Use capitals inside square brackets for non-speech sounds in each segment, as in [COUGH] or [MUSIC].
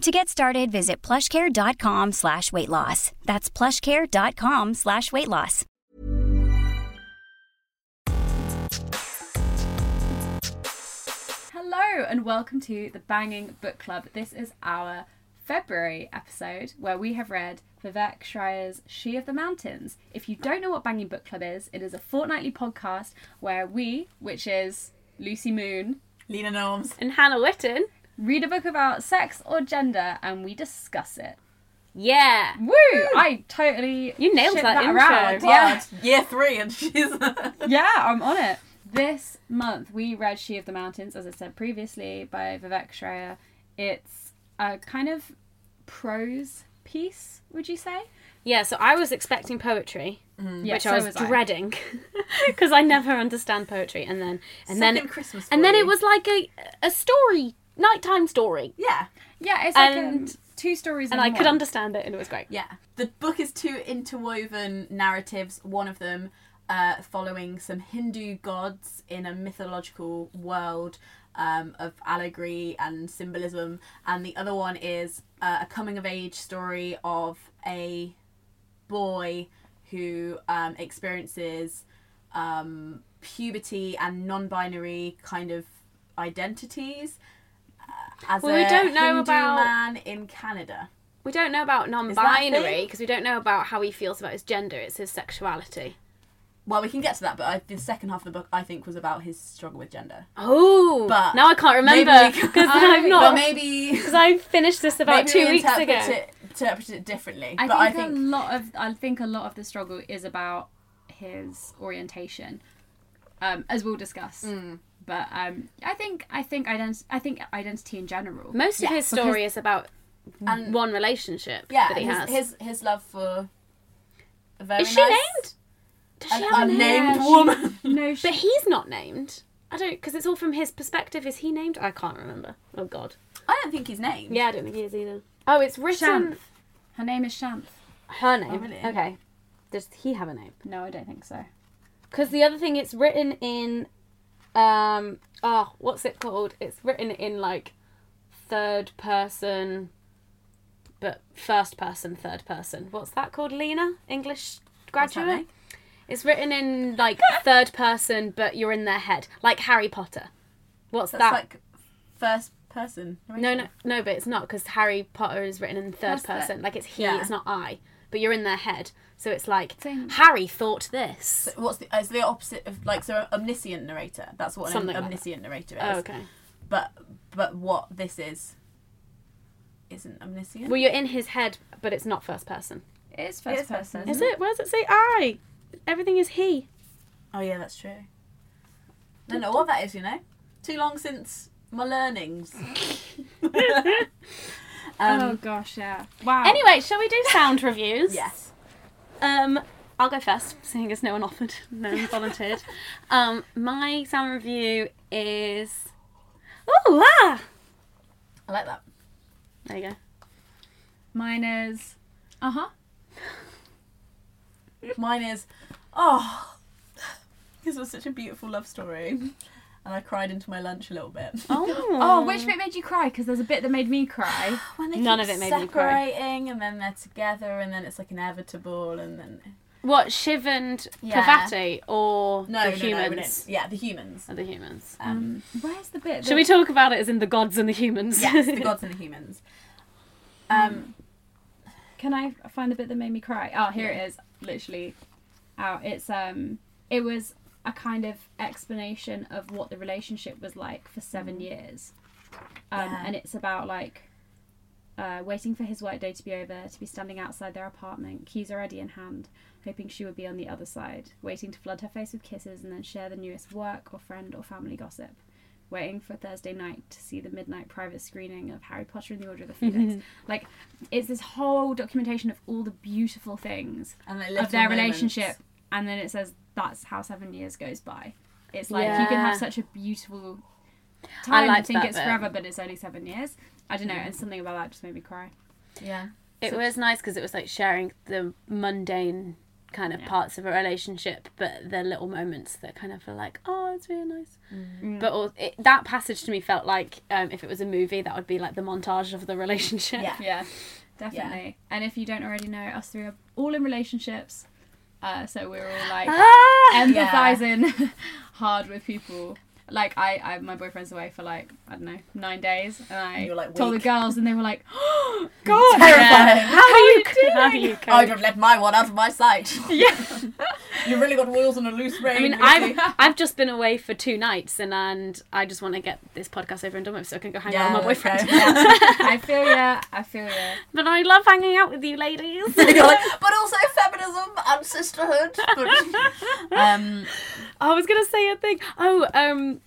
To get started, visit plushcare.com slash weight loss. That's plushcare.com slash weight loss. Hello and welcome to the Banging Book Club. This is our February episode where we have read Vivek Shraya's She of the Mountains. If you don't know what Banging Book Club is, it is a fortnightly podcast where we, which is Lucy Moon, Leena Norms, and Hannah Witton. Read a book about sex or gender and we discuss it. Yeah. Woo! I totally You nailed shipped that intro. around. Yeah. Yeah. Year three, and she's. [LAUGHS] yeah, I'm on it. This month we read She of the Mountains, as I said previously, by Vivek Shraya. It's a kind of prose piece, would you say? Yeah, so I was expecting poetry, mm-hmm. Yeah, which so I was, I. dreading [LAUGHS] because I never understand poetry. And then and then it, Christmas and then it was like a a story, nighttime story, yeah, Yeah, it's like And- um, two stories. and in I could understand it, and it was great. yeah. The book is two interwoven narratives. One of them uh, following some Hindu gods in a mythological world um, of allegory and symbolism, and the other one is uh, a coming of age story of a boy who um, experiences um, puberty and non-binary kind of identities as Well, we don't know Hindu about- man in Canada. We don't know about non-binary because we don't know about how he feels about his gender. It's his sexuality. Well, we can get to that, but I, the second half of the book I think was about his struggle with gender. Oh, But now I can't remember we can- because I- I've But not maybe [LAUGHS] because I finished this about maybe two we weeks ago. It, interpret it differently. I but think, I think a lot of I think a lot of the struggle is about his orientation, um, as we'll discuss. Mm. But um, I think I think ident- I think identity in general. Most of Yeah, his story is about And- one relationship yeah, that he his, has. his his love for a very Is she nice, named? Does she have a name? unnamed she- woman. [LAUGHS] No, she, But he's not named. I don't because it's all from his perspective. Is he named? I can't remember. Oh God. I don't think he's named. Yeah, I don't think he is either. Oh, it's written. Shanth. Her name is Shanth. Her name. Oh, really? Okay. Does he have a name? No, I don't think so. Because the other thing, it's written in. Um. Oh, what's it called? It's written in like third person, but first person, third person. What's that called, Lena? English graduate. It's written in like [LAUGHS] third person, but you're in their head, like Harry Potter. What's That's that? like first person. no, no, no, but it's not because Harry Potter is written in third person. Like it's he, Yeah. it's not I. But you're in their head, so it's like Same. Harry thought this. What's the? It's the opposite of like so omniscient narrator. That's what an Something like that. omniscient narrator oh, is. Oh, okay. But but what this is isn't omniscient. Well, you're in his head, but it's not first person. It is first is first person. person. Is it? Where does it say I? Everything is he. Oh yeah, that's true. I don't know what that is. You know, too long since my learnings. [LAUGHS] [LAUGHS] oh um, gosh, yeah. Wow. Anyway, shall we do [LAUGHS] sound reviews? yes. Um, I'll go first, seeing as no one offered, no one volunteered. [LAUGHS] um, my sound review is. Oh, ah! I like that. There you go. mine is. Uh huh. Mine is, oh, [SIGHS] this was such a beautiful love story, and I cried into my lunch a little bit. Oh. Oh, which bit made you cry? Because there's a bit that made me cry. [SIGHS] When they None of it made me cry. separating, and then they're together, and then it's like inevitable, and then What, Shiv and Yeah. Parvati or no, the no, no, we humans? don't. yeah, the humans. Or the humans. Um, Where's the bit? Should we talk about it as in the gods and the humans? yes, the [LAUGHS] gods and the humans. Um, Can I find the bit that made me cry? Oh, here it is. Literally out. It's um, it was a kind of explanation of what the relationship was like for seven years, um, Yeah. and it's about like. Uh, waiting for his workday to be over, to be standing outside their apartment, keys already in hand, hoping she would be on the other side, waiting to flood her face with kisses and then share the newest work or friend or family gossip, waiting for Thursday night to see the midnight private screening of Harry Potter and the Order of the [LAUGHS] Phoenix. like, it's this whole documentation of all the beautiful things of their moments. relationship, and then it says that's how seven years goes by. It's like you can have such a beautiful time and liked think it's bit. forever, but it's only seven years. I don't know, and something about that just made me cry. Yeah. It was nice because it was like sharing the mundane kind of Yeah. parts of a relationship, but the little moments that kind of feel like, oh, it's really nice. Mm. But all, it, that passage to me felt like um, if it was a movie, that would be like the montage of the relationship. Yeah. Yeah, definitely. And if you don't already know, us three are all in relationships, uh, so we're all like Ah! empathizing [LAUGHS] hard with people. Like I, I, my boyfriend's away for like I don't know nine days, and I like, told the girls, and they were like, "Oh [GASPS] [GASPS] God, Terrifying. How are you? How are you? I would have let my one out of my sight. [LAUGHS] [LAUGHS] yeah, you really got wheels on a loose rein. I mean. I've [LAUGHS] I've just been away for two nights, and and I just want to get this podcast over and done with, so I can go hang out with my boyfriend. Yeah. I feel ya, I feel ya. but I love hanging out with you, ladies. Like, but also feminism and sisterhood. But, um, I was gonna say a thing. Oh, um,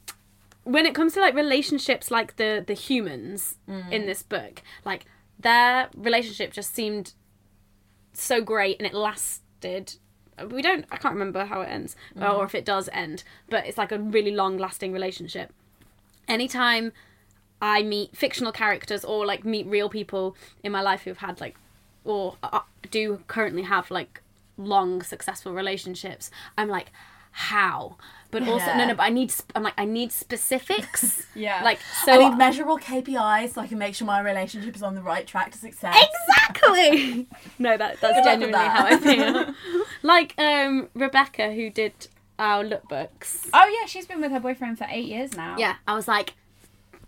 when it comes to like relationships, like the the humans in this book, like their relationship just seemed so great, and it lasted. We don't. I can't remember how it ends, or if it does end, but it's like a really long lasting relationship. Anytime I meet fictional characters or like meet real people in my life who've had like or uh, do currently have like long successful relationships, I'm like, how? But also no Yeah. no, but I need I'm like I need specifics. [LAUGHS] Yeah. Like so I so need measurable KPIs so I can make sure my relationship is on the right track to success. exactly. [LAUGHS] no, that that's Good genuinely that. how I feel. [LAUGHS] like um Rebecca who did our lookbooks. Oh yeah, she's been with her boyfriend for eight years now. Yeah, I was like,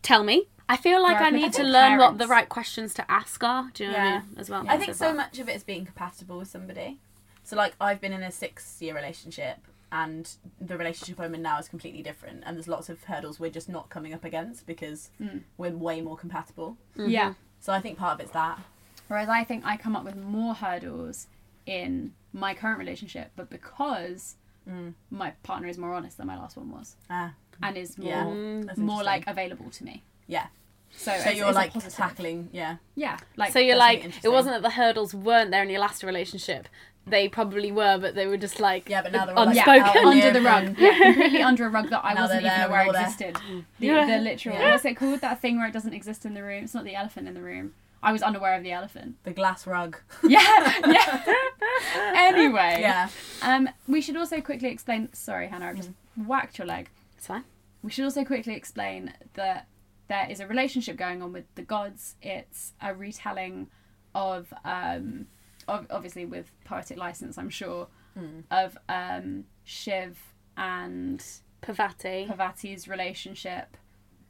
tell me. I feel like Or I need to learn what the right questions to ask are. Do you know what I Yeah. mean? As well. I think as so much of it is being compatible with somebody. So like I've been in a six year relationship and the relationship I'm in now is completely different and there's lots of hurdles we're just not coming up against because Mm. we're way more compatible. yeah. So I think part of it's that. Whereas I think I come up with more hurdles in my current relationship, but because Mm. my partner is more honest than my last one was, Ah, and is more yeah. Mm. More like available to me. Yeah. So, So it's- you're it's like tackling, yeah. Yeah, like so you're like, it wasn't that the hurdles weren't there in your last relationship. They probably were, but they were just like Yeah, but now they're all like yeah, out under the rug, yeah, [LAUGHS] completely under a rug that I Now wasn't even there, aware we're all there. existed. The, [LAUGHS] Yeah. the literal, Yeah. what's it called? That thing where it doesn't exist in the room. It's not the elephant in the room. I was unaware of the elephant. The glass rug. [LAUGHS] Yeah, yeah. anyway, Yeah. Um, we should also quickly explain. Sorry, Hannah, I just whacked your leg. It's fine. We should also quickly explain that there is a relationship going on with the gods. It's a retelling of, um, of obviously with poetic license, I'm sure, of um, Shiv and Parvati. Parvati's relationship,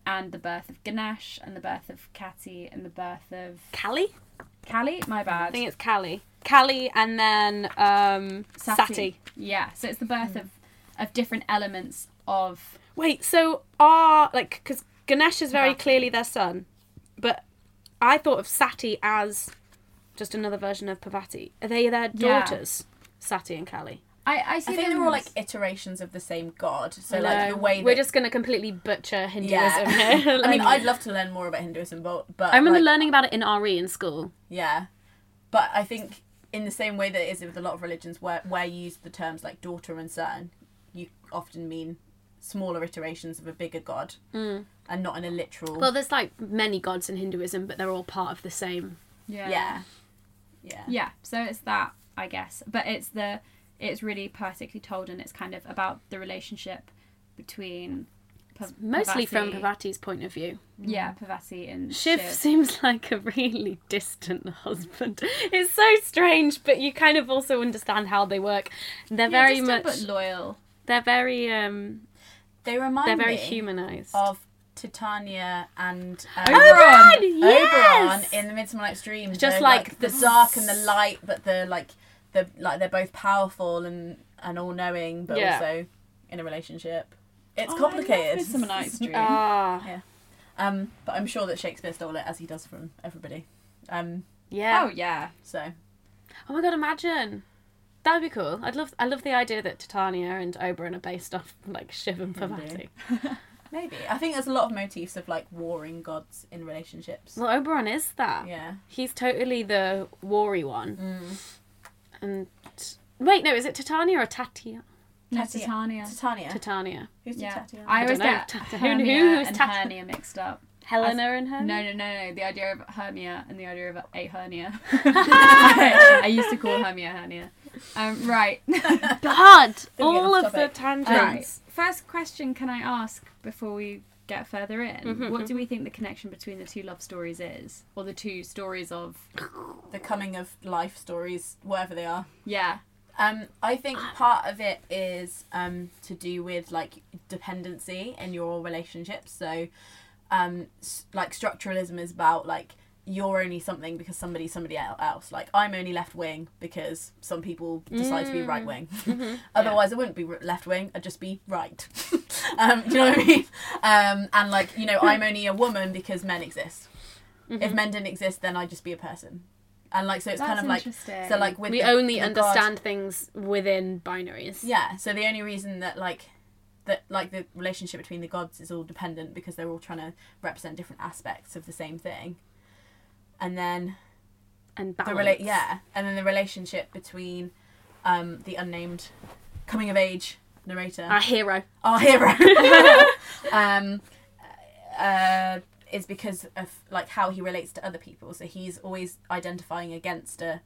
and the birth of Ganesh, and the birth of Kati, and the birth of Kali? Kali. My bad. I think it's Kali. Kali and then um, Sati. Yeah, so it's the birth of of different elements of Wait, so are like because Ganesh is very Parvati. clearly their son, but I thought of Sati as just another version of Parvati. Are they their Yeah. daughters, Sati and Kali? I, I see I think them they're all like as- iterations of the same god. So like know. the way we're just gonna completely butcher Hinduism Yeah. [LAUGHS] here. I mean, I'd love to learn more about Hinduism, but but I remember like, learning about it in RE in school. Yeah, but I think in the same way that it is with a lot of religions, where where you use the terms like daughter and son, you often mean smaller iterations of a bigger god, Mm. and not in a literal. Well, there's like many gods in Hinduism, but they're all part of the same. yeah. yeah, yeah, Yeah, so it's that, I guess. But it's the it's really poetically told and it's kind of about the relationship between Pa- Mostly from Parvati- Parvati's point of view. Yeah, Parvati and Shiv Shiv. seems like a really distant husband. [LAUGHS] It's so strange, but you kind of also understand how they work. They're Yeah, very distant much. but loyal. They're very. um They remind They're very me humanized. of Titania and um, Oberon! Oberon Yes! in the Midsummer Night's Dream. Just They're, like the the dark and the light, but the like the like they're both powerful and and all knowing, but Yeah. also in a relationship. It's Oh, I love complicated. Midsummer Night's [LAUGHS] Dream. Ah, Yeah. Um, but I'm sure that Shakespeare stole it as he does from everybody. Um, yeah. oh yeah. so Oh my god, imagine. That'd be cool. I'd love I love the idea that Titania and Oberon are based off like Shiv and Parvati. [LAUGHS] maybe I think there's a lot of motifs of like warring gods in relationships. Well Oberon is that. Yeah. He's totally the warry one. Mm. And wait, no, is it Titania or Tatia? No, Tatia- Titania. Titania. Titania. Who's Yeah. Titania? I always don't know. get Tata- who- Hermia who is and Tata? hernia mixed up. Helena and her? No, no, no, no. The idea of hermia and the idea of a hernia. [LAUGHS] I used to call hermia hernia. Um, right. [LAUGHS] God! All of the tangents. right. First question can I ask before we get further in? Mhm, what do we think the connection between the two love stories is? Or the two stories of. [LAUGHS] the coming of life stories, wherever they are. Yeah. Um, I think part of it is um, to do with like dependency in your relationships. So, um, s- like structuralism is about like you're only something because somebody's somebody else. Like I'm only left wing because some people decide to be right wing. [LAUGHS] Otherwise, I wouldn't be left wing. I'd just be right. [LAUGHS] um, do you know what I mean? Um, and like you know, I'm only a woman because men exist. If men didn't exist, then I'd just be a person. And like so, it's kind of like so like with We the- only the god- understand things within binaries. yeah. So the only reason that like that like the relationship between the gods is all dependent because they're all trying to represent different aspects of the same thing. And then And the balance. relate yeah, and then the relationship between um the unnamed coming of age narrator, Our hero. our hero, [LAUGHS] um, uh, is because of like how he relates to other people. So he's always identifying against a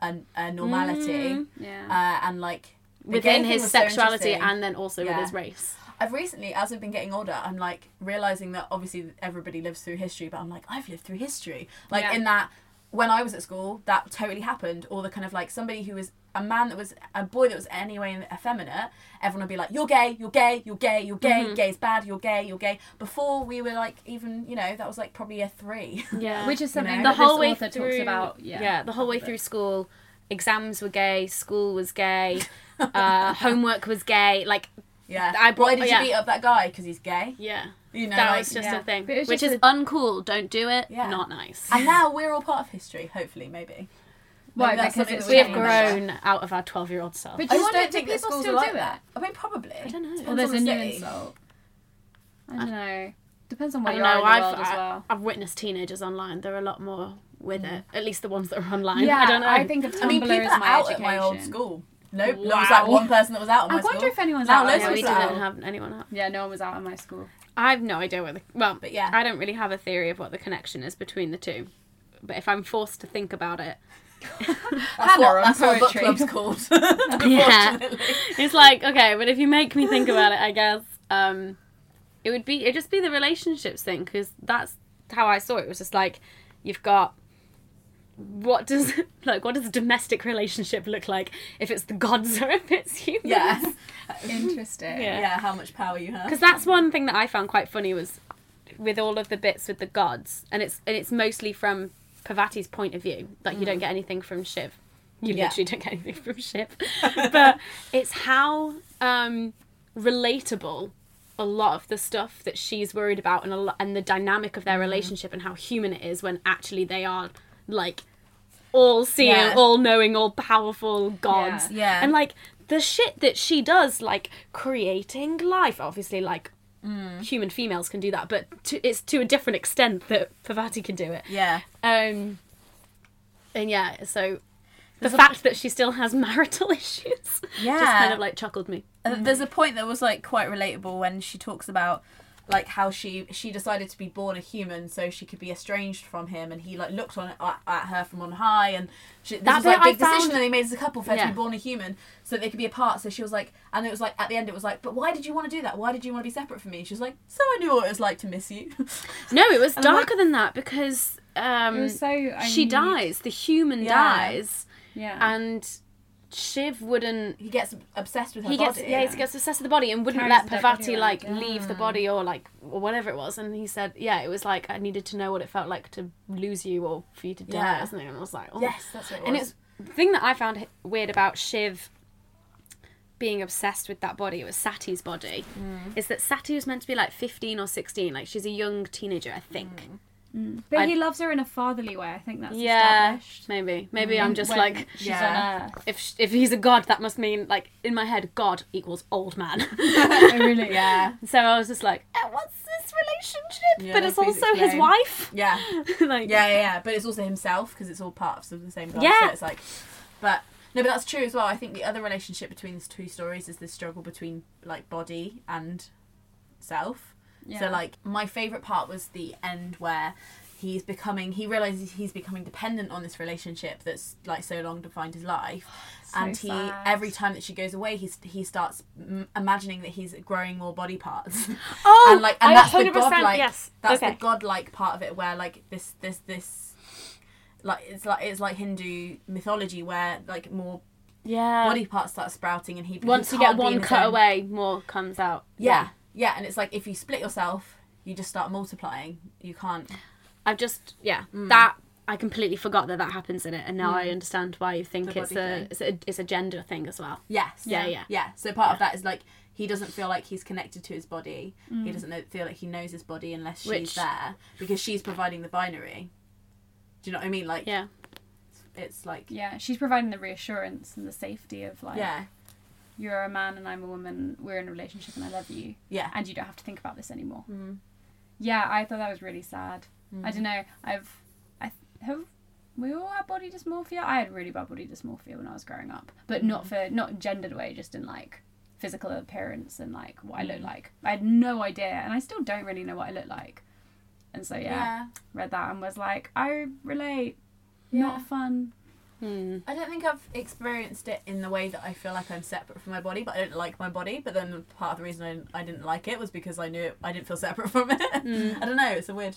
a, a normality, Mm. Yeah. uh, and like Within his was so sexuality and then also Yeah. with his race. I've recently, as I've been getting older, I'm like realizing that obviously everybody lives through history, but I'm like, I've lived through history. Like Yeah. in that, when I was at school, that totally happened. Or the kind of like somebody who was a man that was a boy that was anyway effeminate, everyone would be like, you're gay, you're gay, you're gay, you're gay, Mm-hmm. gay is bad, you're gay, you're gay. Before we were like even, you know, that was like probably a three. Yeah. [LAUGHS] Which is something know? the whole this way through talks about. Yeah. the whole way through school exams were gay school was gay [LAUGHS] uh, homework was gay like yeah. I brought- Why did yeah. you beat up that guy? Because he's gay. yeah You know, that like, was just yeah. a thing But which just is a- uncool don't do it Yeah. not nice And now we're all part of history. Hopefully, maybe. Why? Maybe Because it's we have grown out of our 12 year old self But do you just don't think people still are like do that. I mean, probably. I don't know. Well, Depends there's on a the new city. insult. I don't know. Depends on I where you are know in the I've, world as well. I've witnessed teenagers online they're a lot more with mm. it at least the ones that are online [LAUGHS] Yeah, I don't know I think of Tumblr I mean, people as are my out education. at my old school. Nope, there was Wow. like one person that was out at my I wonder school. if anyone's Now out. loads yeah, my we people school. out. didn't have anyone up Yeah, no one was out at my school. I have no idea what the well But yeah. I don't really have a theory of what the connection is between the two but if I'm forced to think about it That's Hannah what, that's what book club's called. [LAUGHS] Yeah. It's like okay but if you make me think about it i guess um it would be it'd just be the relationships thing because that's how i saw it. it was just like you've got what does [LAUGHS] like what does a domestic relationship look like if it's the gods or [LAUGHS] if it's humans Yeah. [LAUGHS] Interesting. Yeah. Yeah, how much power you have. because that's one thing that i found quite funny was with all of the bits with the gods and it's and it's mostly from Parvati's point of view like you don't get anything from shiv you Yeah. literally don't get anything from shiv but it's how um relatable a lot of the stuff that she's worried about and a lot, and the dynamic of their relationship and how human it is when actually they are like all seeing Yeah. all knowing all powerful gods Yeah. Yeah. and like the shit that she does like creating life obviously like Mm. human females can do that but to, it's to a different extent that Parvati can do it Yeah. um and yeah so the fact that she still has [LAUGHS] marital issues yeah. just kind of like chuckled me Uh, There's a point that was like quite relatable when she talks about like how she she decided to be born a human so she could be estranged from him and he like looked on at, at her from on high and she, this That was like bit I big decision found- that they made as a couple for her to be born a human so that they could be apart so she was like and it was like at the end it was like but why did you want to do that why did you want to be separate from me she was like so I knew what it was like to miss you [LAUGHS] no it was And I'm darker than that because um It was so. I she need- dies the human Yeah. dies Yeah. and Shiv wouldn't he gets obsessed with her he gets body yeah, he gets obsessed with the body and wouldn't Carries let the dead Parvati around, like yeah. leave the body or like or whatever it was and he said yeah it was like I needed to know what it felt like to lose you or for you to die Yeah. or something and I was like oh yes that's what it was and it's the thing that I found weird about Shiv being obsessed with that body. It was Sati's body. Mm. Is that Sati was meant to be like 15 or 16? Like she's a young teenager, I think. But I- he loves her in a fatherly way. I think that's Yeah, established. maybe. Maybe I'm just When like she's Yeah. on Earth. if sh- if he's a god, that must mean like in my head, God equals old man. [LAUGHS] Oh, really? [LAUGHS] Yeah. so I was just like, eh, what's this relationship? Yeah, but it's please also his wife. Yeah. [LAUGHS] like, Yeah, yeah, yeah. But it's also himself because it's all parts of the same god. Yeah. So it's like, but no, but that's true as well. I think the other relationship between these two stories is this struggle between like body and self. Yeah. So like my favorite part was the end where he's becoming he realizes he's becoming dependent on this relationship that's like so long defined his life [SIGHS] So and he sad. every time that she goes away he's he starts m- imagining that he's growing more body parts [LAUGHS] Oh, and like and I that's the 100% godlike yes. that's Okay. the godlike part of it where like this this this like it's like it's like Hindu mythology where like more yeah. body parts start sprouting and he Once he you get can't be in one cut own- away, more comes out. yeah yeah and it's like if you split yourself you just start multiplying you can't I've just yeah Mm. that I completely forgot that that happens in it, and now I understand why you think it's a, it's a it's a gender thing as well. Yes. Yeah, yeah. Yeah. So part of that is like he doesn't feel like he's connected to his body. Mm. He doesn't know, feel like he knows his body unless she's Which- there because she's providing the binary. Do you know what I mean? Like Yeah, it's like Yeah, she's providing the reassurance and the safety of like, yeah, you're a man and I'm a woman. We're in a relationship and I love you, yeah. and you don't have to think about this anymore. Mm. Yeah, I thought that was really sad. Mm-hmm. I don't know. I've, I have. We all had body dysmorphia. I had really bad body dysmorphia when I was growing up, but not mm-hmm. for not gendered way, just in like physical appearance and like what I look like. I had no idea, and I still don't really know what I look like. And so yeah, Yeah. read that and was like, I relate. Yeah. Not fun. Hmm. I don't think I've experienced it in the way that I feel like I'm separate from my body, but I don't like my body. But then part of the reason I didn't, I didn't like it was because I knew it, I didn't feel separate [LAUGHS] from it. I don't know. It's a weird.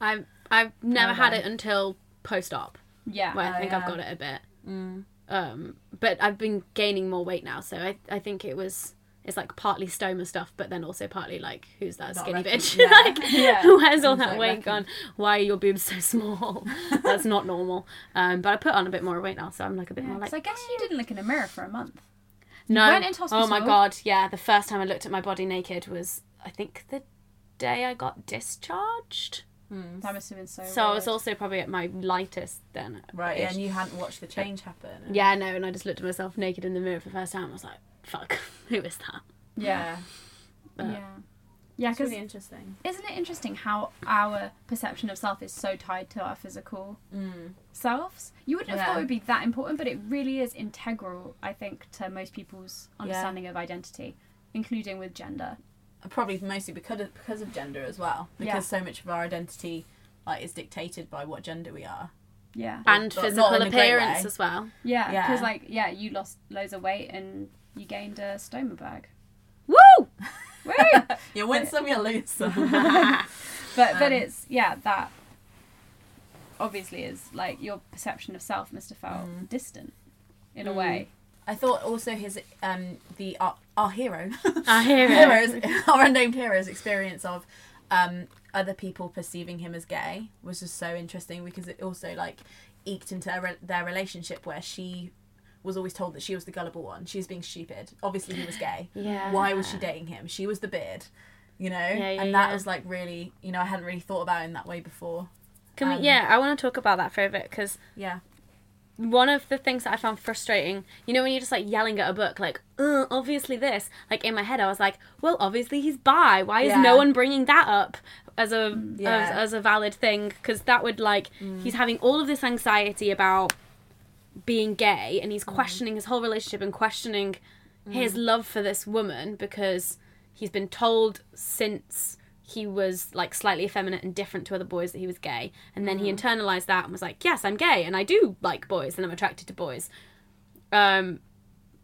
I've I've never had it until post op, Yeah. where I think yeah. I've got it a bit. Mm. Um, but I've been gaining more weight now, so I I think it was. It's like partly stoma stuff, but then also partly like, who's that Not skinny reckon- bitch? [LAUGHS] yeah. like, [LAUGHS] Yeah. where's all that that weight reckon? gone? Why are your boobs so small? [LAUGHS] That's not normal. Um, but I put on a bit more weight now, so I'm like a bit Yeah, more So I guess you didn't look in a mirror for a month. No. went into hospital. Oh my god, yeah. The first time I looked at my body naked was, I think, the day I got discharged. That must have been so. So I was also probably at my lightest then. Right. Yeah, and you hadn't watched the change happen. Yeah, no, and I just looked at myself naked in the mirror for the first time. I was like, fuck, who is that? Yeah. But- Yeah. Yeah, It's because really interesting. isn't it interesting how our perception of self is so tied to our physical Mm. selves? You wouldn't have Yeah. thought it would be that important, but it really is integral, I think, to most people's understanding of identity, including with gender. probably mostly because of, because of gender as well because Yeah. so much of our identity like is dictated by what gender we are Yeah. And Not- not physical in appearance as well. Yeah, Yeah. because, like, yeah, you lost loads of weight and you gained a stoma bag. Woo! Woo! [LAUGHS] you win some you lose some [LAUGHS] But but Um, it's yeah that obviously is like your perception of self must have felt Mm. distant in a way. I thought also his um the our, our hero [LAUGHS] hear it. heroes our unnamed hero's experience of um other people perceiving him as gay was just so interesting because it also like eked into their, re- their relationship where she was always told that she was the gullible one she was being stupid obviously he was gay Yeah. why was she dating him she was the beard you know Yeah, yeah, and that yeah. was like really you know i hadn't really thought about it in that way before Can we, Um, yeah, I want to talk about that for a bit because yeah one of the things that I found frustrating, you know, when you're just like yelling at a book, like, uh, obviously this, like in my head, I was like, well, obviously he's bi. Why is no one bringing that up as a Yeah. as, as a valid thing? Because that would like he's having all of this anxiety about being gay, and he's mm. questioning his whole relationship and questioning mm. his love for this woman because he's been told since he was like slightly effeminate and different to other boys that he was gay. And then he mm. internalized that and was like yes i'm gay and i do like boys and i'm attracted to boys. Um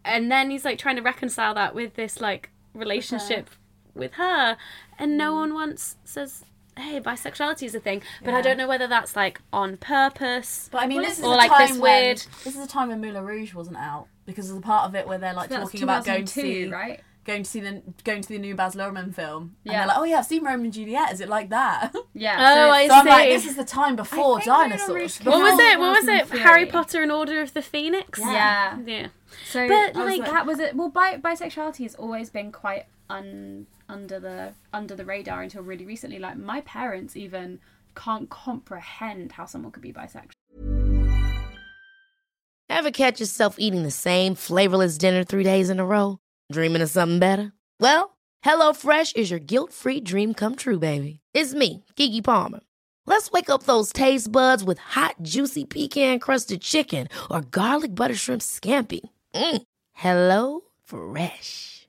and then he's like trying to reconcile that with this like relationship with her. And no one once says hey bisexuality is a thing but i don't know whether that's like on purpose But I mean, Well, this is or a like time this when weird- this is a time when Moulin Rouge wasn't out because of the part of it where they're like That's talking about going to see right? going to see the going to the new Baz Luhrmann film. And Yeah. they're like, oh yeah, I've seen Romeo and Juliet. Is it like that? [LAUGHS] Yeah. Oh, so I it's- so I'm like, see. this is the time before think Moulin Rouge dinosaurs. came What was it? What was it? 2003. Harry Potter and Order of the Phoenix. Yeah. Yeah. So But, I was like- that was it. Well, bi- bisexuality has always been quite un under the under the radar until really recently. Like my parents even can't comprehend how someone could be bisexual. Ever catch yourself eating the same flavorless dinner three days in a row? Dreaming of something better? Well, HelloFresh is your guilt-free dream come true, baby. It's me, Keke Palmer. Let's wake up those taste buds with hot, juicy pecan-crusted chicken or garlic butter shrimp scampi. Mm. Hello Fresh.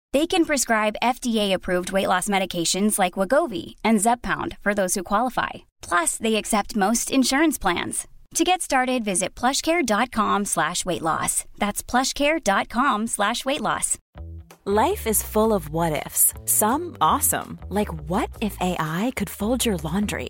They can prescribe FDA-approved weight loss medications like Wegovy and Zepbound for those who qualify. Plus, they accept most insurance plans. To get started, visit plushcare.com slash weight loss. That's plushcare.com slash weight loss. Life is full of what ifs. Some awesome, like what if AI could fold your laundry?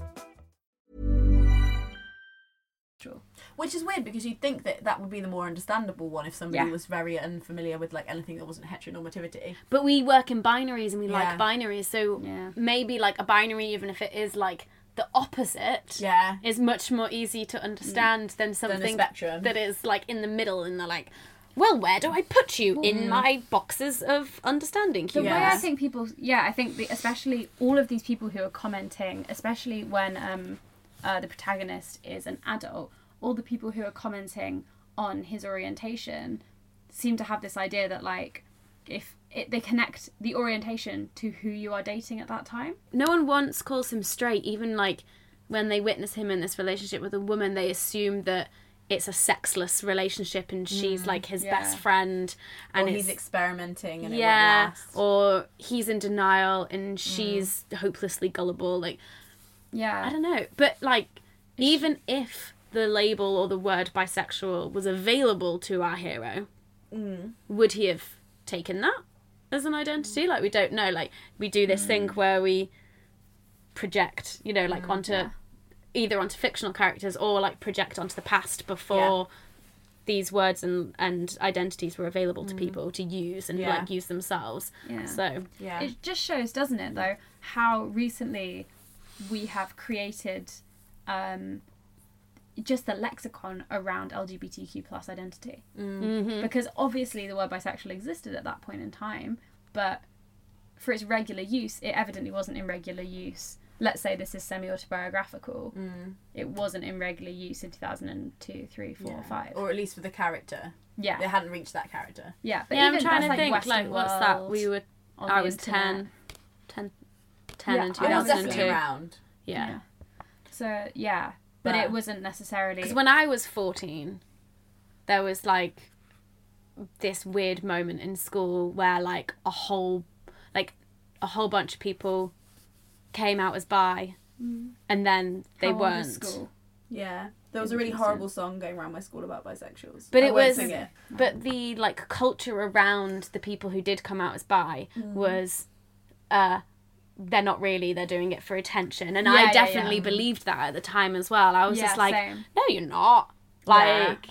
Which is weird because you'd think that that would be the more understandable one if somebody Yeah. was very unfamiliar with like anything that wasn't heteronormativity. But we work in binaries and we Yeah. like binaries, so Yeah. maybe like a binary, even if it is like the opposite, Yeah. is much more easy to understand than something spectrum. that is like in the middle and they're like, well, where do I put you in my boxes of understanding? The Hugo? way Yeah. I think people, yeah, I think the, especially all of these people who are commenting, especially when um, uh, the protagonist is an adult, all the people who are commenting on his orientation seem to have this idea that like if it, they connect the orientation to who you are dating at that time. no one once calls him straight even like when they witness him in this relationship with a woman they assume that it's a sexless relationship and she's mm. like his yeah. best friend and or he's experimenting and yeah it won't last. or he's in denial and mm. she's hopelessly gullible like Yeah, i don't know but like even if the label or the word bisexual was available to our hero mm. would he have taken that as an identity? Like we don't know. Like we do this thing mm. where we project you know like mm, onto either onto fictional characters or like project onto the past before these words and and identities were available to people to use and Yeah. like use themselves. Yeah. so Yeah. It just shows, doesn't it, though, how recently we have created um, just the lexicon around LGBTQ plus identity. Mm-hmm. Because obviously the word bisexual existed at that point in time, but for its regular use, it evidently wasn't in regular use. Let's say this is semi autobiographical. It wasn't in regular use in 2002, 3, 4, Yeah. 5. Or at least for the character. yeah. They hadn't reached that character. yeah, but yeah even i'm trying that's to think Western like what's that we were on i was internet. 10 10 10 Yeah, in I was I was definitely around. yeah Yeah. So, yeah. But, But- it wasn't necessarily. Because when I was 14, there was like this weird moment in school where like a whole like a whole bunch of people came out as bi and then they How weren't. school? Yeah. There was a really horrible song going around my school about bisexuals. But I it was it. but the like culture around the people who did come out as bi Mm. was uh they're not really they're doing it for attention and Yeah, I definitely yeah. believed that at the time as well. I was Yeah, just like same. no you're not. Like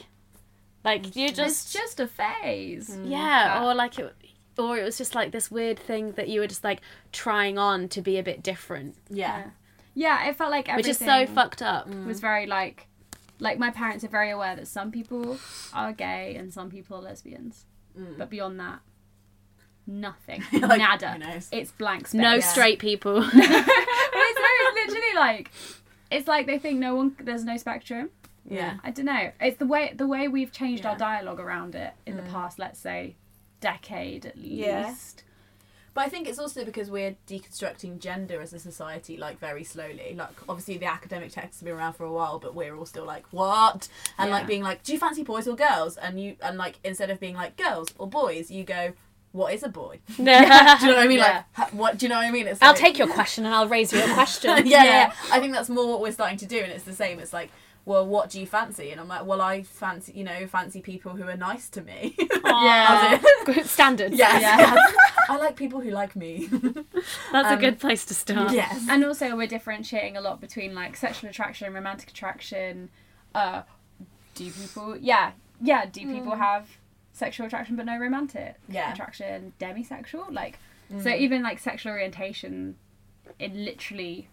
like you It's just just a phase. Mm. Mm. Yeah, or like it, or it was just like this weird thing that you were just like trying on to be a bit different, Yeah. Yeah, it felt like which everything is so fucked up. was mm. very like, like my parents are very aware that some people are gay and some people are lesbians, but beyond that, nothing, [LAUGHS] Like, nada. It's blank space. No Yeah. straight people. [LAUGHS] But it's, no, it's [LAUGHS] literally like, it's like they think no one, there's no spectrum. Yeah. I don't know. It's the way the way we've changed our dialogue around it in the mm. past, let's say, decade at Yeah. least. But I think it's also because we're deconstructing gender as a society, like very slowly. Like obviously the academic texts have been around for a while, but we're all still like, what? And Yeah. like being like, do you fancy boys or girls? And you and like instead of being like girls or boys, you go, what is a boy? [LAUGHS] [LAUGHS] do you know what I mean? Yeah. Like, what do you know what I mean? It's I'll like- take your question and I'll raise you a question. [LAUGHS] yeah, yeah, Yeah. yeah. I think that's more what we're starting to do, and it's the same. It's like, well, what do you fancy? And I'm like, well, I fancy, you know, fancy people who are nice to me. Yeah. Good Standards. yes, Yeah. I like people who like me. That's a Um, good place to start. yes. And also, we're differentiating a lot between like sexual attraction, romantic attraction. Uh, do people? Yeah, yeah. Do people have sexual attraction but no romantic Yeah. attraction? Demisexual, like so. Even like sexual orientation, it literally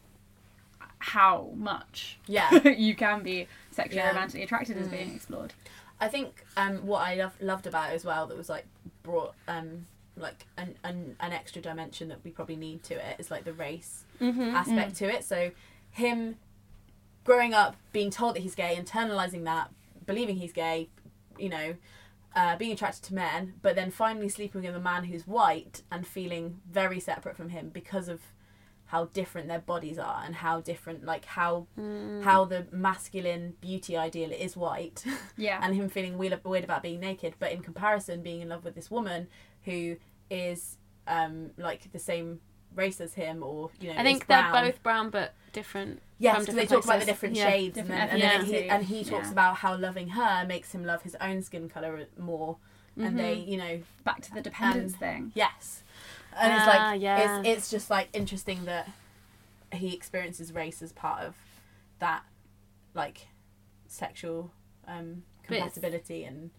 how much Yeah. [LAUGHS] you can be sexually Yeah. romantically attracted is being explored. I think um, what I love, loved about it as well that was like brought um, like an, an an extra dimension that we probably need to it is like the race aspect to it. So him growing up being told that he's gay, internalizing that, believing he's gay, you know, uh, being attracted to men, but then finally sleeping with a man who's white and feeling very separate from him because of how different their bodies are and how different like how how the masculine beauty ideal is white. [LAUGHS] Yeah. and him feeling weird, weird about being naked. But in comparison being in love with this woman who is um like the same race as him or you know I think they're both brown but different. Yes, from because they different talk about the different Yeah. shades, and then, and, then he, and he talks Yeah. about how loving her makes him love his own skin color more, and they, Mm-hmm. you know, Back to the dependence Um, thing. yes, and it's Ah, like yeah. it's it's just like interesting that he experiences race as part of that, like, sexual um, But compatibility and.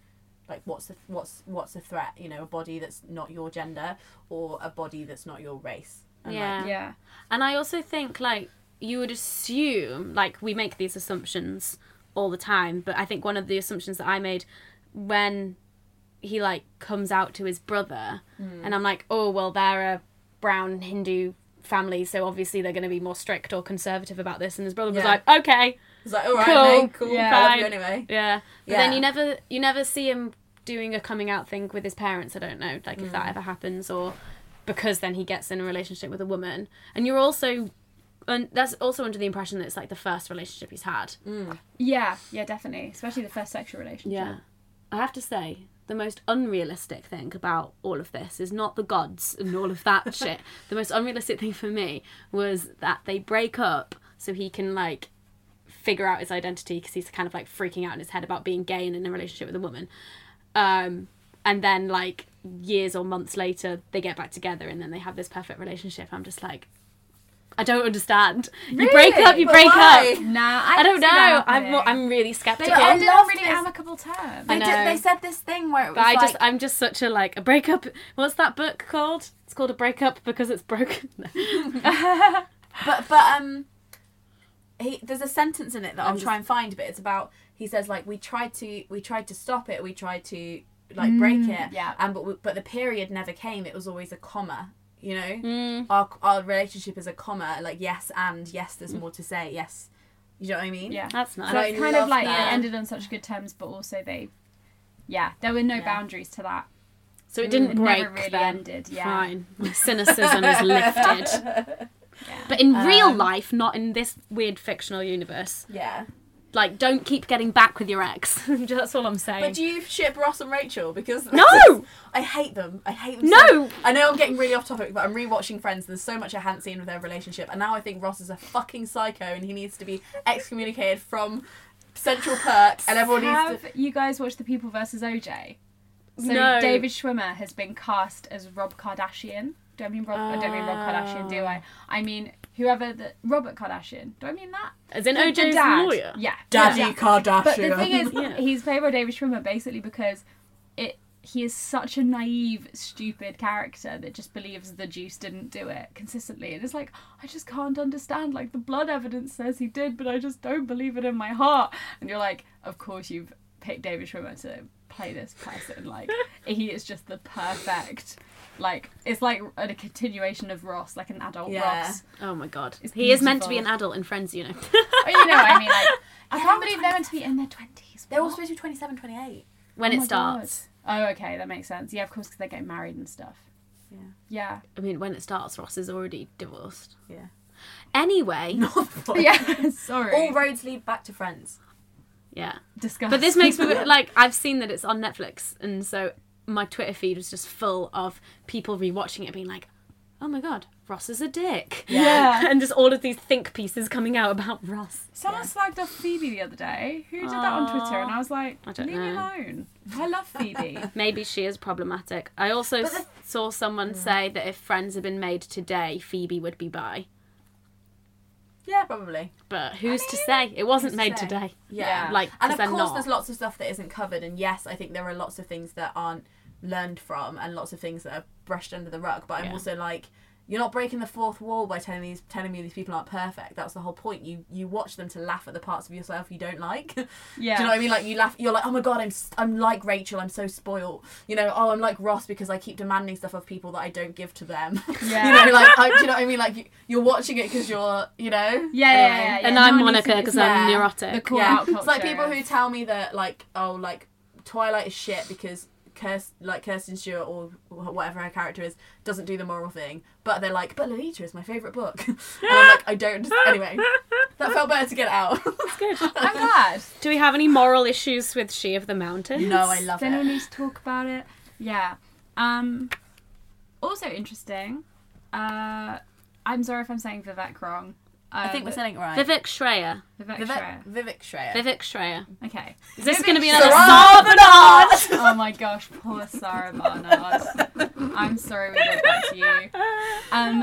Like what's the what's what's a threat? You know, a body that's not your gender or a body that's not your race. And like, Yeah. Yeah. And I also think like you would assume like we make these assumptions all the time, but I think one of the assumptions that I made when he like comes out to his brother and I'm like, "Oh, well they're a brown Hindu family, so obviously they're going to be more strict or conservative about this." And his brother was Yeah. like, "Okay, It's like, all right, Cool. mate, cool, Yeah. I love you Fine. anyway. Yeah. But then you never you never see him doing a coming out thing with his parents, I don't know, like if Mm. that ever happens or because then he gets in a relationship with a woman. And you're also and that's also under the impression that it's like the first relationship he's had. Yeah. Yeah. Definitely. Especially the first sexual relationship. Yeah. I have to say, the most unrealistic thing about all of this is not the gods and all of that [LAUGHS] shit. The most unrealistic thing for me was that they break up so he can like figure out his identity because he's kind of like freaking out in his head about being gay and in a relationship with a woman. Um, and then like years or months later, they get back together and then they have this perfect relationship. I'm just like, I don't understand. You break up, you But break why? up. Nah, I, I don't can see that know. I'm happening. I'm really They skeptical. I ended love on really this. amicable terms. They, I did, they said this thing where it was But I like, just, I'm just such a like a breakup. What's that book called? It's called a breakup because it's broken. [LAUGHS] but but um, he there's a sentence in it that I'll just- try and find, but it's about he says like we tried to we tried to stop it, we tried to like break mm, it, yeah. and but we, but the period never came. It was always a comma, you know. Mm. Our our relationship is a comma, like yes and yes. There's mm. more to say. Yes, you know what I mean? Yeah. That's nice. So I it's kind of like that. it ended on such good terms, but also they, yeah, there were no Yeah. boundaries to that. so it didn't It break. never really then. ended. Yeah. Fine. My cynicism is lifted. [LAUGHS] Yeah. But in real um, life, not in this weird fictional universe. Yeah. Like, don't keep getting back with your ex. [LAUGHS] [LAUGHS] That's all I'm saying. But do you ship Ross and Rachel? Because No! [LAUGHS] I hate them. I hate them. No! so- I know I'm getting really off topic, but I'm rewatching Friends. And there's so much I hadn't seen with their relationship, and now I think Ross is a fucking psycho, and he needs to be excommunicated from Central [GASPS] Perk, and everyone Have needs you guys watched The People versus OJ? So No. David Schwimmer has been cast as Rob Kardashian. Do I mean Rob? I don't mean Rob Kardashian, do I? Ah. I mean whoever the Robert Kardashian. Do I mean that? As in The- the OJ's dad. lawyer. Yeah. to Daddy yeah. Kardashian. But the thing is, [LAUGHS] Yeah. he's played by David Schwimmer basically because it he is such a naive, stupid character that just believes the juice didn't do it consistently, and it's like I just can't understand. Like the blood evidence says he did, but I just don't believe it in my heart. And you're like, of course you've picked David Schwimmer to play this person. Like he is just the perfect. Like it's like a continuation of Ross, like an adult Yeah. Ross. Oh my god. It's he is meant to be an adult in Friends, you know. [LAUGHS] Oh, you know what I mean? Like [LAUGHS] I can't believe they're meant to be in their twenties. They're all supposed to be 27, 28. when oh it starts. Oh, okay, that makes sense. Yeah, of course, because they're getting married and stuff. Yeah. Yeah. I mean, when it starts, Ross is already divorced. Yeah. Anyway, [LAUGHS] Yeah. Sorry. All roads lead back to Friends. Yeah. Disgusting. But this makes me [LAUGHS] like I've seen that it's on Netflix, and so my Twitter feed was just full of people rewatching it, being like, "Oh my god, Ross is a dick," Yeah. [LAUGHS] and just all of these think pieces coming out about Ross. Someone slagged off Phoebe the other day. Who did that on Twitter? And I was like, I don't leave me know. alone. I love Phoebe. [LAUGHS] Maybe she is problematic. I also the- saw someone say that if Friends had been made today, Phoebe would be bi. Yeah, probably. But who's to say? It wasn't who's to made today. Yeah. Like, and 'cause of course, not. there's lots of stuff that isn't covered. And yes, I think there are lots of things that aren't learned from, and lots of things that are brushed under the rug. But I'm Yeah. also like, you're not breaking the fourth wall by telling these telling me these people aren't perfect. That's the whole point. You you watch them to laugh at the parts of yourself you don't like. Yeah. [LAUGHS] Do you know what I mean? Like you laugh, you're like, oh my god, I'm s- I'm like Rachel. I'm so spoiled. You know, oh, I'm like Ross because I keep demanding stuff of people that I don't give to them. [LAUGHS] Yeah. you know, like I, do you know what I mean? Like you, you're watching it because you're, you know. Yeah, yeah, yeah, yeah. and No I'm one needs to Monica because yeah. I'm neurotic. The call yeah, out it's like culture people who tell me that like oh like Twilight is shit because Kirst, like Kirsten Stewart or whatever her character is doesn't do the moral thing, but they're like but Lolita is my favorite book, [LAUGHS] and I'm like I don't. Just, anyway, [LAUGHS] that felt better to get out. [LAUGHS] I'm glad. Do we have any moral issues with She of the Mountains? no, I love Then we it. need to talk about it. Yeah. Um. Also interesting. Uh, I'm sorry if I'm saying Vivek wrong. I think we're saying it right. Vivek Shraya. Vivek, Vivek, Shraya. Vivek Shraya. Vivek Shraya. Okay. Is this Vivek going to be another Sarah Sarah [LAUGHS] oh my gosh, poor Sara Barnard. I'm sorry we did that to you. Um,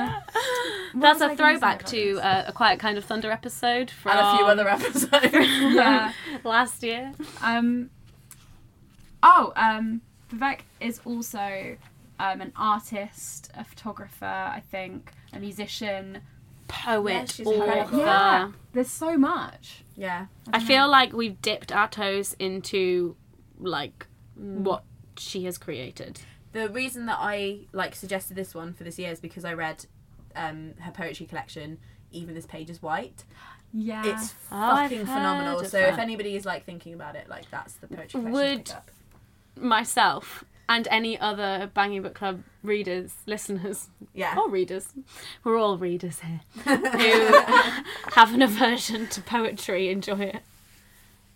That's was I a gonna throwback to uh, a Quiet Kind of Thunder episode from and a few other episodes. [LAUGHS] yeah. last year. Um. Oh, um, Vivek is also um, an artist, a photographer, I think, a musician. Poet, Yeah, she's author. Yeah. There's so much. yeah. I feel like we've dipped our toes into like Mm. what she has created. The reason that I like suggested this one for this year is because I read um, her poetry collection. Even this page is white. Yeah. It's Oh, fucking heard phenomenal. of So if anybody is like thinking about it, like that's the poetry collection. Would- to pick up. Myself and any other Banging Book Club readers, listeners, Yeah. or readers, we're all readers here, [LAUGHS] who have an aversion to poetry enjoy it.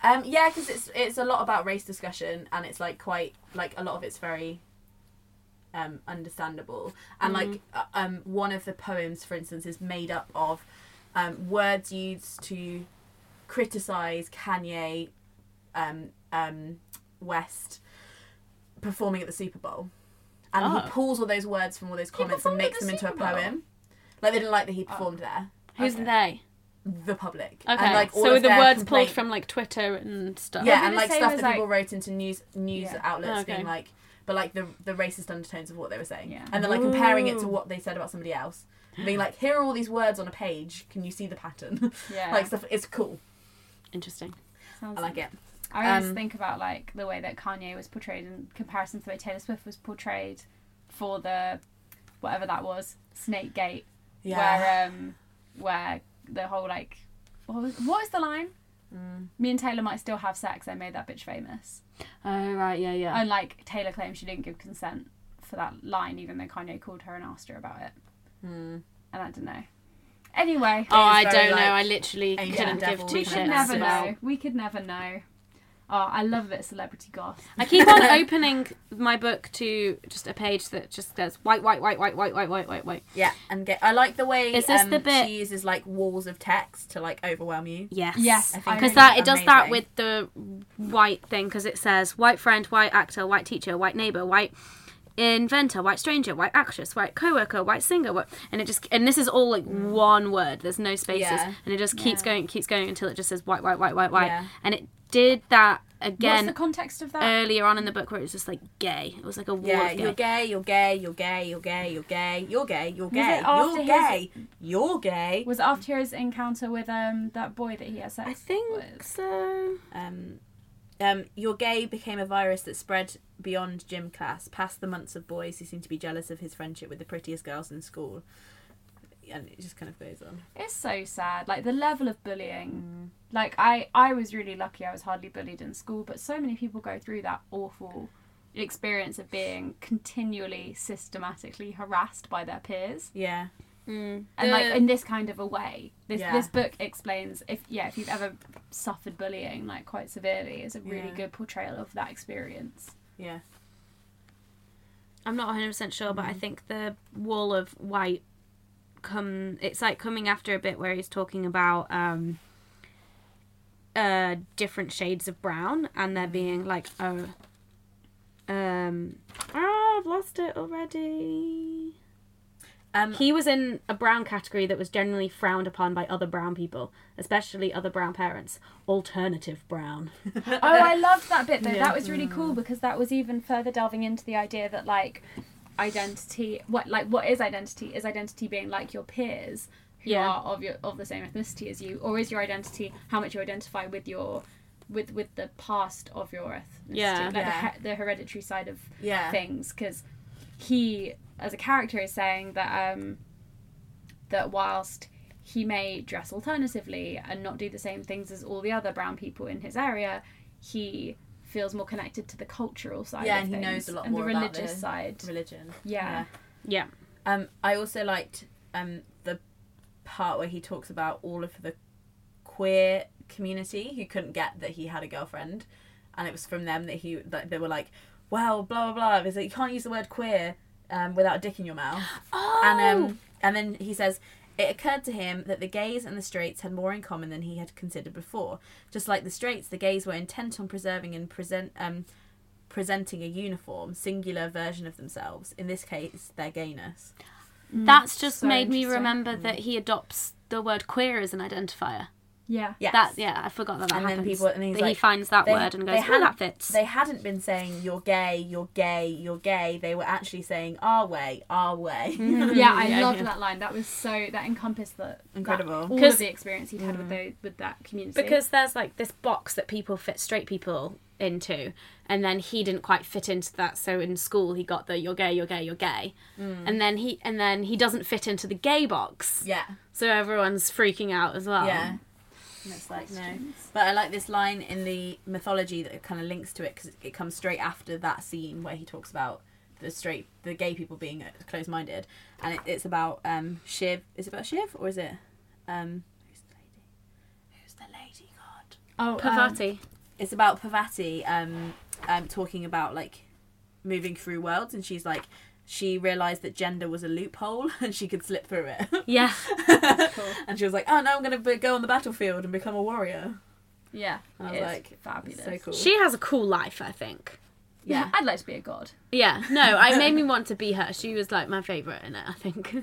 Um, yeah, because it's it's a lot about race discussion, and it's like quite like a lot of it's very um, understandable. And like uh, um, one of the poems, for instance, is made up of um, words used to criticize Kanye um, um, West performing at the Super Bowl, and Oh. he ah. pulls all those words from all those comments and makes the them into a Super Bowl? poem. Like they didn't like that he ah. performed there. Who's Okay. they? The public. Okay, And, like, all so of the words complaint- pulled from like Twitter and stuff. yeah, and like stuff as, that people wrote into news news Yeah. outlets Okay. being like, but like the the racist undertones of what they were saying, Yeah. and then like comparing it to what they said about somebody else, and being like, here are all these words on a page. Can you see the pattern? Yeah. [LAUGHS] like stuff. It's cool. Interesting. Sounds I like it. I always Um, think about like the way that Kanye was portrayed in comparison to the way Taylor Swift was portrayed for the whatever that was Snake Gate, Yeah. where um where the whole like what was what is the line? Mm. Me and Taylor might still have sex. I made that bitch famous. Oh right, yeah, yeah. And like Taylor claims she didn't give consent for that line, even though Kanye called her and asked her about it. Hmm. And I don't know. Anyway, oh, I don't know. I literally couldn't and give devil two we kind could never about. know. We could never know. Oh, I love a bit of celebrity gossip. I keep on [LAUGHS] opening my book to just a page that just says white, white, white, white, white, white, white, white, white. Yeah, and get. I like the way Is this um, the bit- she uses like walls of text to like overwhelm you. Yes. Yes, I think Because really- that it does that amazing. with the white thing because it says white friend, white actor, white teacher, white neighbor, white inventor, white stranger, white actress, white coworker, white singer, white, and it just and this is all like one word. There's no spaces, Yeah. and it just keeps Yeah. going, keeps going until it just says white, white, white, white, white, Yeah. and it did that again. What's the context of that? earlier on in the book where it was just like gay. It was like a wall Yeah, of you're gay. gay, you're gay, you're gay, you're gay, you're gay, you're gay, you're gay, you're his- gay, you're gay. was it after his encounter with um that boy that he had sex I think with. so. Um, um, your gay became a virus that spread beyond gym class, past the months of boys who seemed to be jealous of his friendship with the prettiest girls in school. and it just kind of goes on. It's so sad. Like the level of bullying. Mm. Like I, I was really lucky. I was hardly bullied in school, but so many people go through that awful experience of being continually, systematically harassed by their peers, Yeah. Mm. and like in this kind of a way. This Yeah. this book explains if yeah if you've ever suffered bullying like quite severely, it's a really Yeah. good portrayal of that experience. Yeah. I'm not 100 percent sure, but I think the wall of white come. It's like coming after a bit where he's talking about um, uh, different shades of brown, and there being like oh, um, oh, I've lost it already. Um, He was in a brown category that was generally frowned upon by other brown people, especially other brown parents. Alternative brown. [LAUGHS] oh, I loved that bit though. That was really cool because that was even further delving into the idea that like identity, what like what is identity? Is identity being like your peers who Yeah. are of your of the same ethnicity as you, or is your identity how much you identify with your with with the past of your ethnicity, Yeah. like Yeah. The, the hereditary side of Yeah. things? Because he, as a character, is saying that um that whilst he may dress alternatively and not do the same things as all the other brown people in his area, he feels more connected to the cultural side Yeah, of and he things knows a lot and more the about religious the side. religion. Yeah. Yeah. Um, I also liked um the part where he talks about all of the queer community who couldn't get that he had a girlfriend, and it was from them that he that they were like, well, blah blah blah. It's like you can't use the word queer um, without a dick in your mouth. Oh. And um, and then he says. It occurred to him that the gays and the straights had more in common than he had considered before. Just like the straights, the gays were intent on preserving and present um, presenting a uniform, singular version of themselves. In this case, their gayness. That's just so made me interesting. remember that he adopts the word queer as an identifier. Yeah. Yes. That yeah, I forgot that that And then happens. people- and he's that he finds that they- word and goes, "Oh, hadn't- that fits." They hadn't been saying you're gay, you're gay, you're gay. They were actually saying our way, our way. [LAUGHS] Yeah, mm-hmm. I Yeah, loved yeah. that line. That was so that encompassed the Incredible. that- all 'Cause- of the experience he'd had with mm. the with that community. because there's like this box that people fit straight people into and then he didn't quite fit into that so in school he got the you're gay you're gay you're gay mm. and then he and then he doesn't fit into the gay box yeah, so everyone's freaking out as well yeah. And it's like no, but I like this line in the mythology that kind of links to it because it comes straight after that scene where he talks about the straight, the gay people being close-minded, and it, it's about um Shiv. Is it about Shiv or is it um who's the lady? Who's the lady? God. oh, um, Parvati it's about Parvati um, um, talking about like moving through worlds, and she's like, she realized that gender was a loophole [LAUGHS] and she could slip through it. yeah [LAUGHS] and she was like, oh, now I'm gonna be- go on the battlefield and become a warrior. yeah, I was like, fabulous. So cool. she has a cool life i think yeah. I'd like to be a god. yeah no [LAUGHS] i made me want to be her she was like my favorite in it i think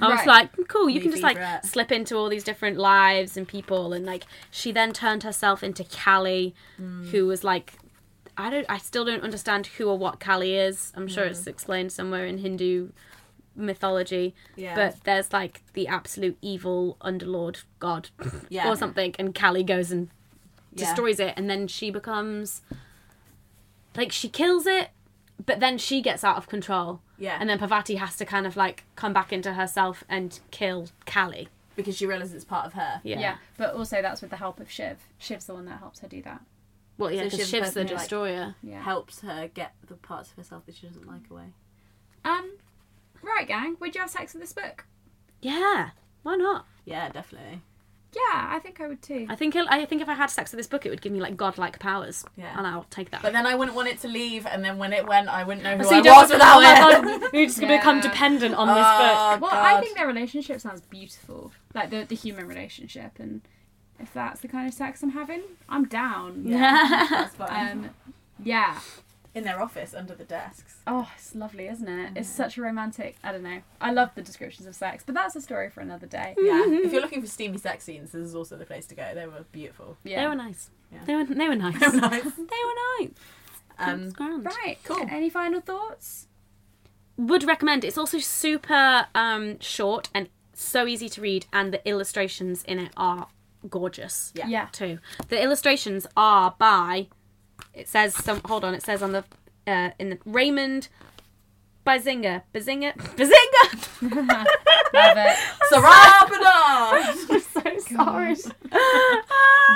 i was Right. like cool you Me can just like slip into all these different lives and people and like she then turned herself into Kali Mm. who was like i don't i still don't understand who or what Kali is i'm sure Mm. it's explained somewhere in hindu mythology Yeah. but there's like the absolute evil underlord god [LAUGHS] Yeah. or something and Kali goes and Yeah. destroys it and then she becomes like she kills it but then she gets out of control Yeah. and then Parvati has to kind of like come back into herself and kill Kali. because she realizes it's part of her. yeah, Yeah. but also that's with the help of Shiv. Shiv's the one that helps her do that. Well yeah So 'cause Shiv's Shiv's the person who, like, destroyer Yeah. Helps her get the parts of herself that she doesn't like away. Um, right, gang. Would you have sex with this book? yeah why not Yeah, definitely. Yeah, I think I would too. I think I think if I had sex with this book it would give me like godlike powers Yeah. and I'll take that But then I wouldn't want it to leave, and then when it went, I wouldn't know who so I you don't- was without oh it. God, [LAUGHS] you're just gonna become [LAUGHS] dependent on this book Oh, Well, I think their relationship sounds beautiful, like the the human relationship, and if that's the kind of sex I'm having, I'm down. Yeah, [LAUGHS] that's fine. Um, yeah. In their office, under the desks. Oh, it's lovely, isn't it? It's such a romantic. I don't know. I love the descriptions of sex, but that's a story for another day. Yeah. [LAUGHS] if you're looking for steamy sex scenes, this is also the place to go. They were beautiful. Yeah. they were nice Yeah. they were they were nice [LAUGHS] They were nice. they were nice Um, grand. Right. Cool. Any final thoughts? would recommend. It's also super um, short and so easy to read, and the illustrations in it are gorgeous. Yeah. Yeah. Too. The illustrations are by. It says some. Hold on. It says on the uh, in the Raymond Bazinga. Bazinga. Bazinga. Love it. [LAUGHS] Sarah I'm so [LAUGHS] sorry.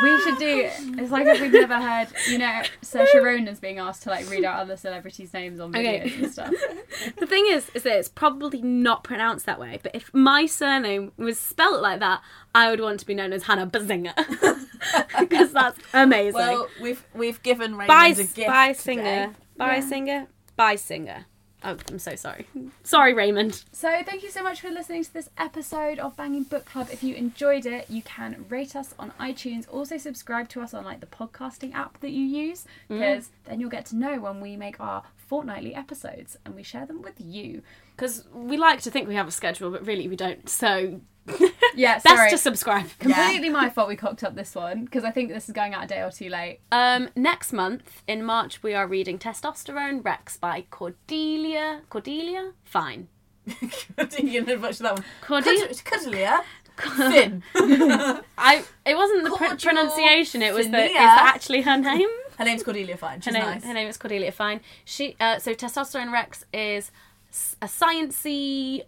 We should do. It's like if we've never heard. You know, Saoirse Ronan's being asked to like read out other celebrities' names on videos Okay. and stuff. [LAUGHS] The thing is, is that it's probably not pronounced that way. But if my surname was spelt like that, I would want to be known as Hannah Bazinga because that's amazing. Well, we've we've given Raymond bye, a gift bye today. singer, bye singer, bye singer. Oh, I'm so sorry. [LAUGHS] Sorry, Raymond. So thank you so much for listening to this episode of Banging Book Club. If you enjoyed it, you can rate us on iTunes. Also subscribe to us on like the podcasting app that you use, mm. because then you'll get to know when we make our fortnightly episodes and we share them with you. Because we like to think we have a schedule, but really we don't. So [LAUGHS] Yeah, best sorry. to subscribe. [LAUGHS] Completely my fault we cocked up this one because I think this is going out a day or two late. Um, next month in March we are reading Testosterone Rex by Cordelia. Cordelia, fine. [LAUGHS] you didn't much of that one. Cordelia. Cuddlia. Finn. I. It wasn't the pr- pronunciation. It was the. Is that actually her name? Her name's Cordelia Fine. Her She's name, nice. her name is Cordelia Fine. She uh, so Testosterone Rex is a sciency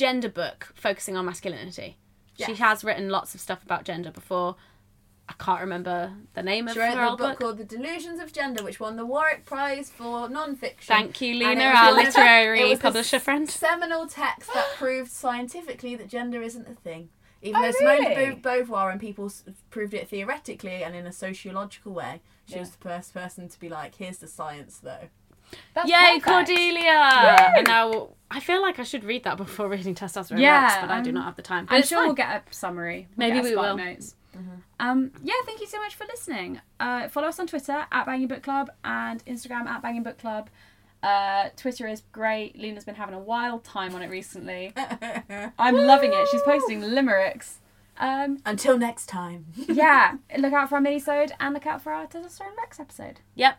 gender book focusing on masculinity. She has written lots of stuff about gender before. I can't remember the name of She wrote her old book book. called The Delusions of Gender, which won the Warwick Prize for non-fiction. Thank you, Leena, our literary it was publisher friend. Seminal text that proved scientifically that gender isn't a thing. Even Oh, though Simone really? de Beau- Beauvoir and people proved it theoretically and in a sociological way, she was the first person to be like, "Here's the science, though." That's Yay, perfect. Cordelia! And now I feel like I should read that before reading Testosterone Yeah, Rex, but I do um, not have the time. But I'm sure fine. we'll get a summary. We'll Maybe we will. Notes. Um, yeah, thank you so much for listening. Uh, follow us on Twitter at Banging Book Club and Instagram at Banging Book Club. Uh, Twitter is great. Luna's been having a wild time on it recently. [LAUGHS] I'm loving it. She's posting limericks. Um, Until next time. yeah, [LAUGHS] look out for our mini-sode and look out for our Testosterone Rex episode. Yep.